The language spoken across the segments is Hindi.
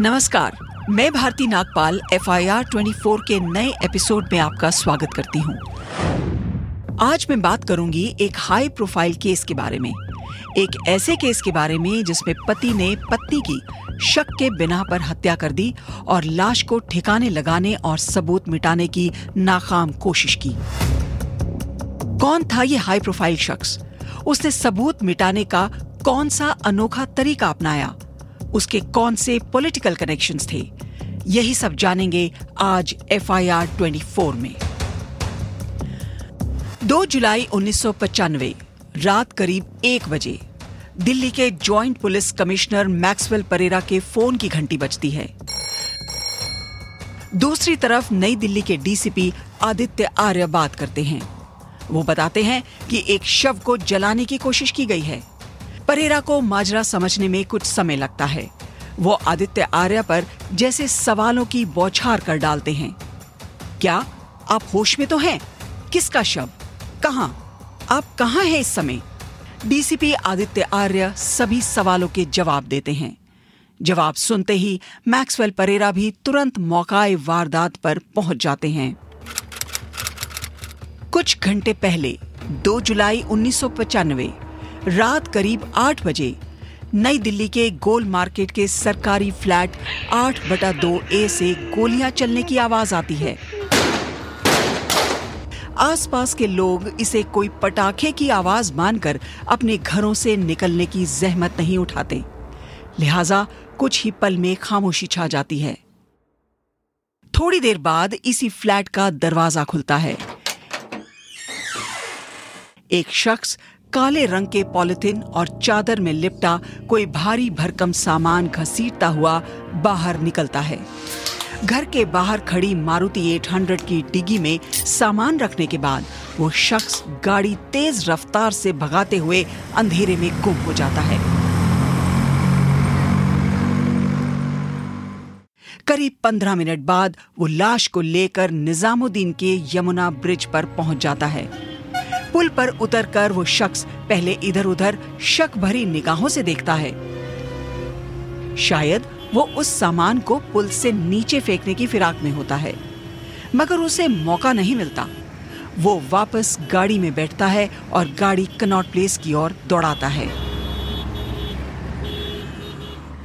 नमस्कार, मैं Bharti Nagpal F I R twenty four के नए एपिसोड में आपका स्वागत करती हूँ। आज मैं बात करूँगी एक हाई प्रोफ़ाइल केस के बारे में। एक ऐसे केस के बारे में जिसमें पति ने पत्नी की शक के बिना पर हत्या कर दी और लाश को ठिकाने लगाने और सबूत मिटाने की नाकाम कोशिश की। कौन था ये हाई प्रोफ़ाइल शख्स? उसने सबूत मिटाने का कौन सा अनोखा तरीका अपनाया? उसके कौन से पॉलिटिकल कनेक्शंस थे? यही सब जानेंगे आज F I R twenty four में। 2 जुलाई उन्नीस रात करीब एक बजे, दिल्ली के joint police commissioner Maxwell Pereira के फ़ोन की घंटी बजती है। दूसरी तरफ़ नई दिल्ली के डीसीपी आदित्य आर्य बात करते हैं। वो बताते हैं कि एक शव को जलाने की कोशिश की गई है। परेरा को माजरा समझने में कुछ समय लगता है। वो आदित्य आर्या पर जैसे सवालों की बौछार कर डालते हैं। क्या आप होश में तो हैं? किसका शव? कहाँ? आप कहाँ हैं इस समय? डीसीपी आदित्य आर्य सभी सवालों के जवाब देते हैं। जवाब सुनते ही मैक्सवेल परेरा भी तुरंत मौकाए वारदात पर पहुँच जाते हैं। कुछ घंटे पहले 2 जुलाई उन्नीस रात करीब आठ बजे नई दिल्ली के गोल मार्केट के सरकारी फ्लैट आठ बटा दो ए से गोलियाँ चलने की आवाज़ आती है। आसपास के लोग इसे कोई पटाखे की आवाज़ मानकर अपने घरों से निकलने की जहमत नहीं उठाते। लिहाजा कुछ ही पल में खामोशी छा जाती है। थोड़ी देर बाद इसी फ्लैट का दरवाज़ा खुलता है। एक शख्स काले रंग के पॉलिथिन और चादर में लिपटा कोई भारी भरकम सामान घसीटता हुआ बाहर निकलता है। घर के बाहर खड़ी मारुति 800 की डिगी में सामान रखने के बाद वो शख्स गाड़ी तेज रफ्तार से भगाते हुए अंधेरे में गुम हो जाता है। करीब पंद्रह मिनट बाद वो लाश को लेकर निजामुद्दीन के यमुना ब्रिज पर पहुँच जाता है। पुल पर उतरकर वो शख्स पहले इधर उधर शक भरी निगाहों से देखता है। शायद वो उस सामान को पुल से नीचे फेंकने की फिराक में होता है, मगर उसे मौका नहीं मिलता। वो वापस गाड़ी में बैठता है और गाड़ी कनॉट प्लेस की ओर दौड़ाता है।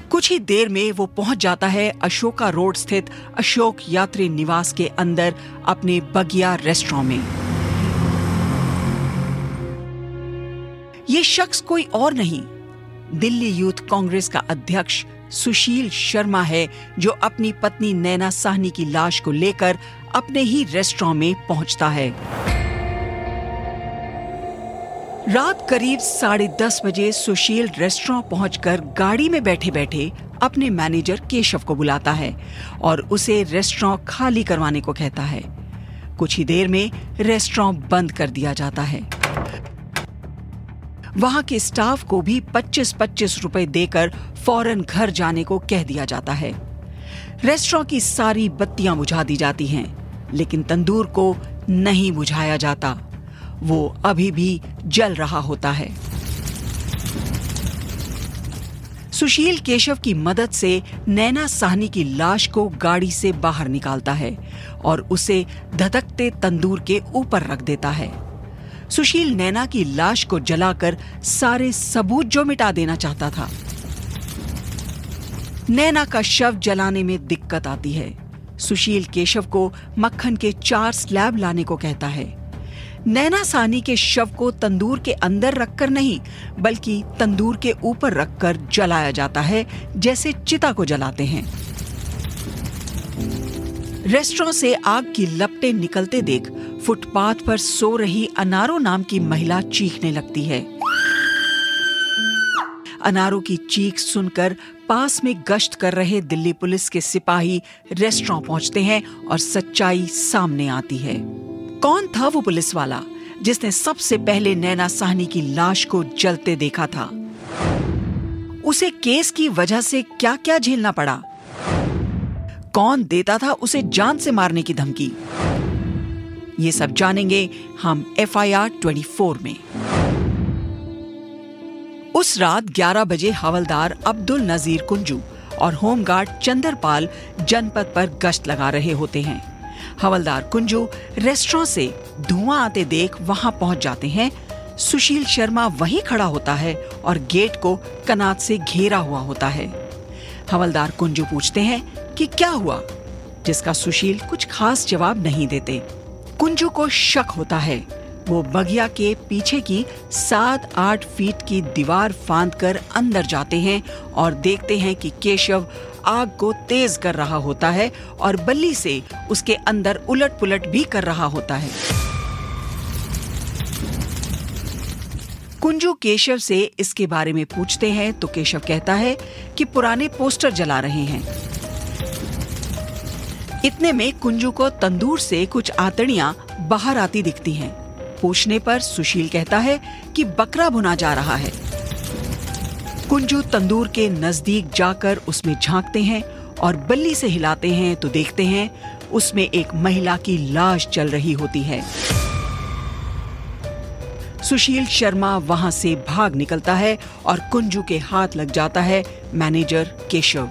कुछ ही देर में वो पहुँच जाता है अशोका रोड स्थित अशोक यात्री निवास के अंदर अपने बगिया रेस्टोरेंट में। ये शख्स कोई और नहीं। दिल्ली यूथ कांग्रेस का अध्यक्ष सुशील शर्मा है, जो अपनी पत्नी नैना साहनी की लाश को लेकर अपने ही रेस्टोरेंट में पहुँचता है। रात करीब साढ़े दस बजे सुशील रेस्टोरेंट पहुंचकर गाड़ी में बैठे बैठे अपने मैनेजर केशव को बुलाता है और उसे रेस्टोरेंट खाली करवाने को कहता है। कुछ ही देर में रेस्टोरेंट बंद कर दिया जाता है। वहाँ के स्टाफ को भी 25-25 रुपए देकर फ़ौरन घर जाने को कह दिया जाता है। रेस्टोरेंट की सारी बत्तियाँ बुझा दी जाती हैं, लेकिन तंदूर को नहीं बुझाया जाता। वो अभी भी जल रहा होता है। सुशील केशव की मदद से नैना साहनी की लाश को गाड़ी से बाहर निकालता है और उसे धधकते तंदूर के ऊपर रख देता है। सुशील नैना की लाश को जलाकर सारे सबूत जो मिटा देना चाहता था। नैना का शव जलाने में दिक्कत आती है। सुशील केशव को मक्खन के चार स्लैब लाने को कहता है। नैना सानी के शव को तंदूर के अंदर रखकर नहीं, बल्कि तंदूर के ऊपर रखकर जलाया जाता है, जैसे चिता को जलाते हैं। रेस्टोरेंट से आग की लपटें निकलते देख फुटपाथ पर सो रही अनारो नाम की महिला चीखने लगती है। अनारो की चीख सुनकर पास में गश्त कर रहे दिल्ली पुलिस के सिपाही रेस्टोरेंट पहुँचते हैं और सच्चाई सामने आती है। कौन था वो पुलिस वाला, जिसने सबसे पहले नैना साहनी की लाश को जलते देखा था? उसे केस की वजह से क्या क्या झेलना पड़ा? कौन देता था उसे जान से मारने की धमकी? ये सब जानेंगे हम F I R twenty four में। उस रात 11 बजे हवलदार अब्दुल नजीर कुंजू और होमगार्ड चंदरपाल जनपद पर गश्त लगा रहे होते हैं। हवलदार कुंजू रेस्टोरेंट से धुआँ आते देख वहाँ पहुँच जाते हैं। सुशील शर्मा वहीं खड़ा होता है और गेट को कनात से घेरा हुआ होता है। हवलदार कुंजू पूछते हैं कि क्या हुआ, जिसका सुशील कुछ खास जवाब नहीं देते। कुंजू को शक होता है। वो बगिया के पीछे की सात, आठ फीट की दीवार फांद कर अंदर जाते हैं और देखते हैं कि केशव आग को तेज कर रहा होता है और बल्ली से उसके अंदर उलट पुलट भी कर रहा होता है। कुंजू केशव से इसके बारे में पूछते हैं तो केशव कहता है कि पुराने पोस्टर जला रहे हैं। इतने में कुंजू को तंदूर से कुछ आतड़ियाँ बाहर आती दिखती हैं। पूछने पर सुशील कहता है कि बकरा भुना जा रहा है। कुंजू तंदूर के नज़दीक जाकर उसमें झांकते हैं और बल्ली से हिलाते हैं तो देखते हैं उसमें एक महिला की लाश चल रही होती है। सुशील शर्मा वहाँ से भाग निकलता है और कुंजू के हाथ लग जाता है manager Keshav.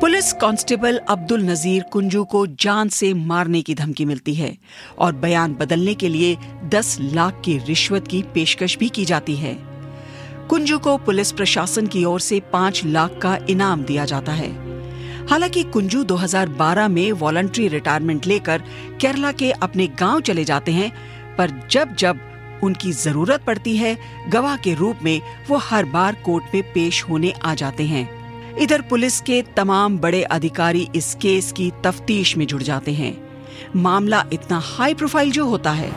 Police constable Abdul Nazir Kunju को जान से मारने की धमकी मिलती है और बयान बदलने के लिए 10 लाख की रिश्वत की पेशकश भी की जाती है। कुंजू को पुलिस प्रशासन की ओर से पाँच लाख का इनाम दिया जाता है। हालाँकि कुंजू 2012 में वॉलंटरी रिटायरमेंट लेकर केरला के अपने गाँव चले जाते हैं, पर जब जब उनकी ज़रूरत पड़ती है, गवाह के रूप में वो हर बार कोर्ट में पेश होने आ जाते हैं। इधर पुलिस के तमाम बड़े अधिकारी इस केस की तफ्तीश में जुड़ जाते हैं। मामला इतना हाई प्रोफ़ाइल जो होता है।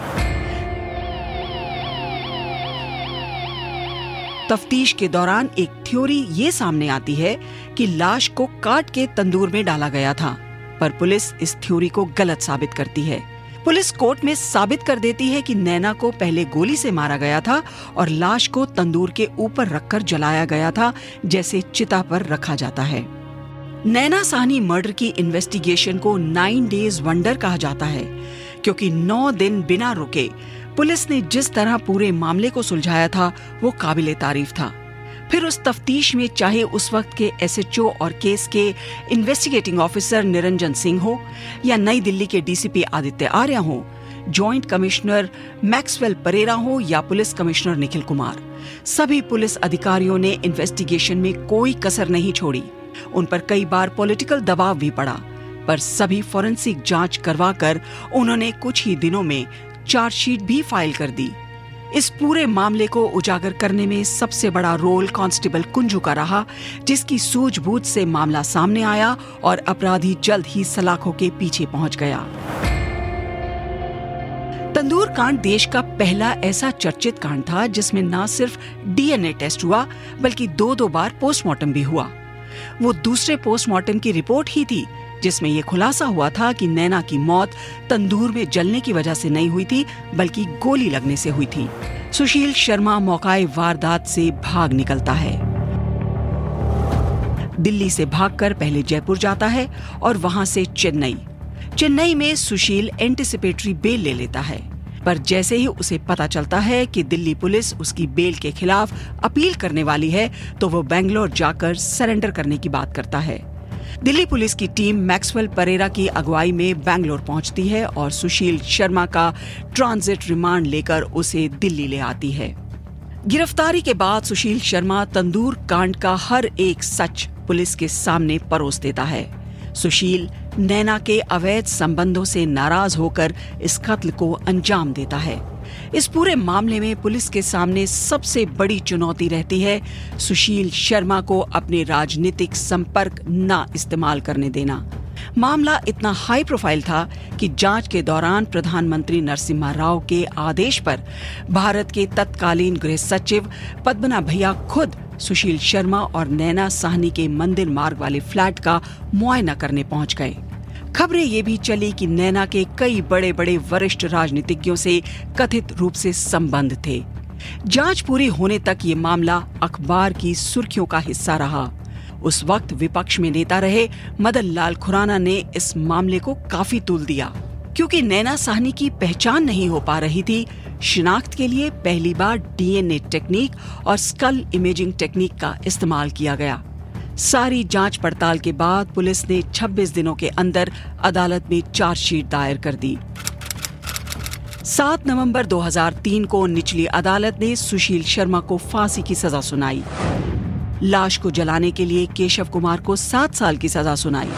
तफ्तीश के दौरान एक थ्योरी ये सामने आती है कि लाश को काट के तंदूर में डाला गया था, पर पुलिस इस थ्योरी को गलत साबित करती है। पुलिस कोर्ट में साबित कर देती है कि नैना को पहले गोली से मारा गया था और लाश को तंदूर के ऊपर रखकर जलाया गया था, जैसे चिता पर रखा जाता है। नैना साहनी मर्डर की इन्वेस्टिगेशन को नाइन डेज़ वंडर कहा जाता है, क्योंकि नौ दिन बिना रुके पुलिस ने जिस तरह पूरे मामले को सुलझाया था, वो काबिल तारीफ़ था। फिर उस तफ्तीश में चाहे उस वक्त के एसएचओ और केस के इन्वेस्टिगेटिंग ऑफिसर निरंजन सिंह हो या नई दिल्ली के डीसीपी आदित्य आर्या हो जॉइंट कमिश्नर मैक्सवेल परेरा हो या पुलिस कमिश्नर निखिल कुमार सभी पुलिस अधिकारियों ने इन्वेस्टिगेशन में कोई कसर नहीं छोड़ी। उन पर कई बार पॉलिटिकल दबाव भी पड़ा, पर सभी फॉरेंसिक जाँच करवाकर उन्होंने कुछ ही दिनों में चार्जशीट भी फ़ाइल कर दी। इस पूरे मामले को उजागर करने में सबसे बड़ा रोल कांस्टेबल कुंजू का रहा, जिसकी सूझबूझ से मामला सामने आया और अपराधी जल्द ही सलाखों के पीछे पहुँच गया। तंदूर कांड देश का पहला ऐसा चर्चित कांड था, जिसमें न सिर्फ़ डीएनए टेस्ट हुआ, बल्कि दो दो बार पोस्टमार्टम भी हुआ। वो दूसरे पोस्टमार्टम की रिपोर्ट ही थी जिसमें ये खुलासा हुआ था कि नैना की मौत तंदूर में जलने की वजह से नहीं हुई थी, बल्कि गोली लगने से हुई थी। सुशील शर्मा मौकाए वारदात से भाग निकलता है। दिल्ली से भागकर पहले जयपुर जाता है और वहाँ से चेन्नई। चेन्नई में सुशील एंटिसिपेटरी बेल ले लेता है। पर जैसे ही उसे पता चलता है कि दिल्ली पुलिस उसकी बेल के खिलाफ अपील करने वाली है तो वो बेंगलोर जाकर सरेंडर करने की बात करता है। दिल्ली पुलिस की टीम मैक्सवेल परेरा की अगुवाई में बैंगलोर पहुँचती है और सुशील शर्मा का ट्रांजिट रिमांड लेकर उसे दिल्ली ले आती है। गिरफ्तारी के बाद सुशील शर्मा तंदूर कांड का हर एक सच पुलिस के सामने परोस देता है। सुशील नैना के अवैध संबंधों से नाराज़ होकर इस कत्ल को अंजाम देता है। इस पूरे मामले में पुलिस के सामने सबसे बड़ी चुनौती रहती है, सुशील शर्मा को अपने राजनीतिक संपर्क न इस्तेमाल करने देना। मामला इतना हाई प्रोफ़ाइल था कि जाँच के दौरान प्रधानमंत्री नरसिम्हा राव के आदेश पर भारत के तत्कालीन गृह सचिव पद्मना भैया खुद सुशील शर्मा और नैना साहनी के मंदिर मार्ग वाले फ्लैट का मुआयना करने पहुँच गए। खबरें ये भी चली कि नैना के कई बड़े बड़े वरिष्ठ राजनीतिज्ञों से कथित रूप से संबंध थे। जाँच पूरी होने तक ये मामला अखबार की सुर्खियों का हिस्सा रहा। उस वक्त विपक्ष में नेता रहे मदन लाल खुराना ने इस मामले को काफ़ी तुल दिया। क्योंकि नैना साहनी की पहचान नहीं हो पा रही थी, शिनाख्त के लिए पहली बार डीएनए टेक्निक और स्कल इमेजिंग टेक्निक का इस्तेमाल किया गया। सारी जाँच पड़ताल के बाद पुलिस ने 26 दिनों के अंदर अदालत में चार्जशीट दायर कर दी। 7 नवंबर 2003 को निचली अदालत ने सुशील शर्मा को फांसी की सजा सुनाई। लाश को जलाने के लिए केशव कुमार को सात साल की सजा सुनाई।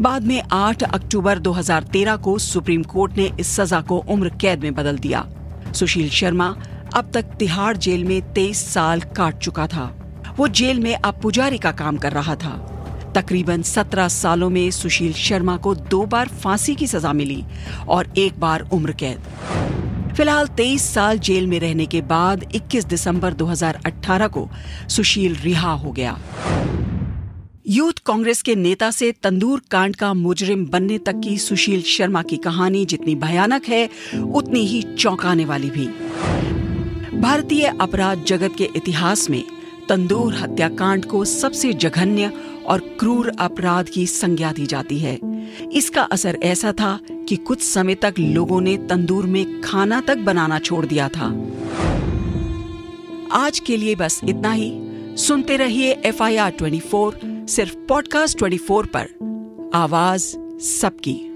बाद में 8 अक्टूबर 2013 को सुप्रीम कोर्ट ने इस सजा को उम्र कैद में बदल दिया। सुशील शर्मा अब तक तिहाड़ जेल में 23 साल काट चुका था। वो जेल में अब पुजारी का काम कर रहा था। तकरीबन 17 सालों में सुशील शर्मा को दो बार फांसी की सजा मिली और एक बार उम्र कैद। फ़िलहाल 23 साल जेल में रहने के बाद 21 दिसंबर 2018 को सुशील रिहा हो गया। यूथ कांग्रेस के नेता से तंदूर कांड का मुजरिम बनने तक की सुशील शर्मा की कहानी जितनी भयानक है, उतनी ही चौंकाने वाली भी। भारतीय अपराध जगत के इतिहास में तंदूर हत्याकांड को सबसे जघन्य और क्रूर अपराध की संज्ञा दी जाती है। इसका असर ऐसा था कि कुछ समय तक लोगों ने तंदूर में खाना तक बनाना छोड़ दिया था। आज के लिए बस इतना ही। सुनते रहिए F I R twenty four सिर्फ़ पॉडकास्ट ट्वेंटी फोर पर। आवाज़ सबकी।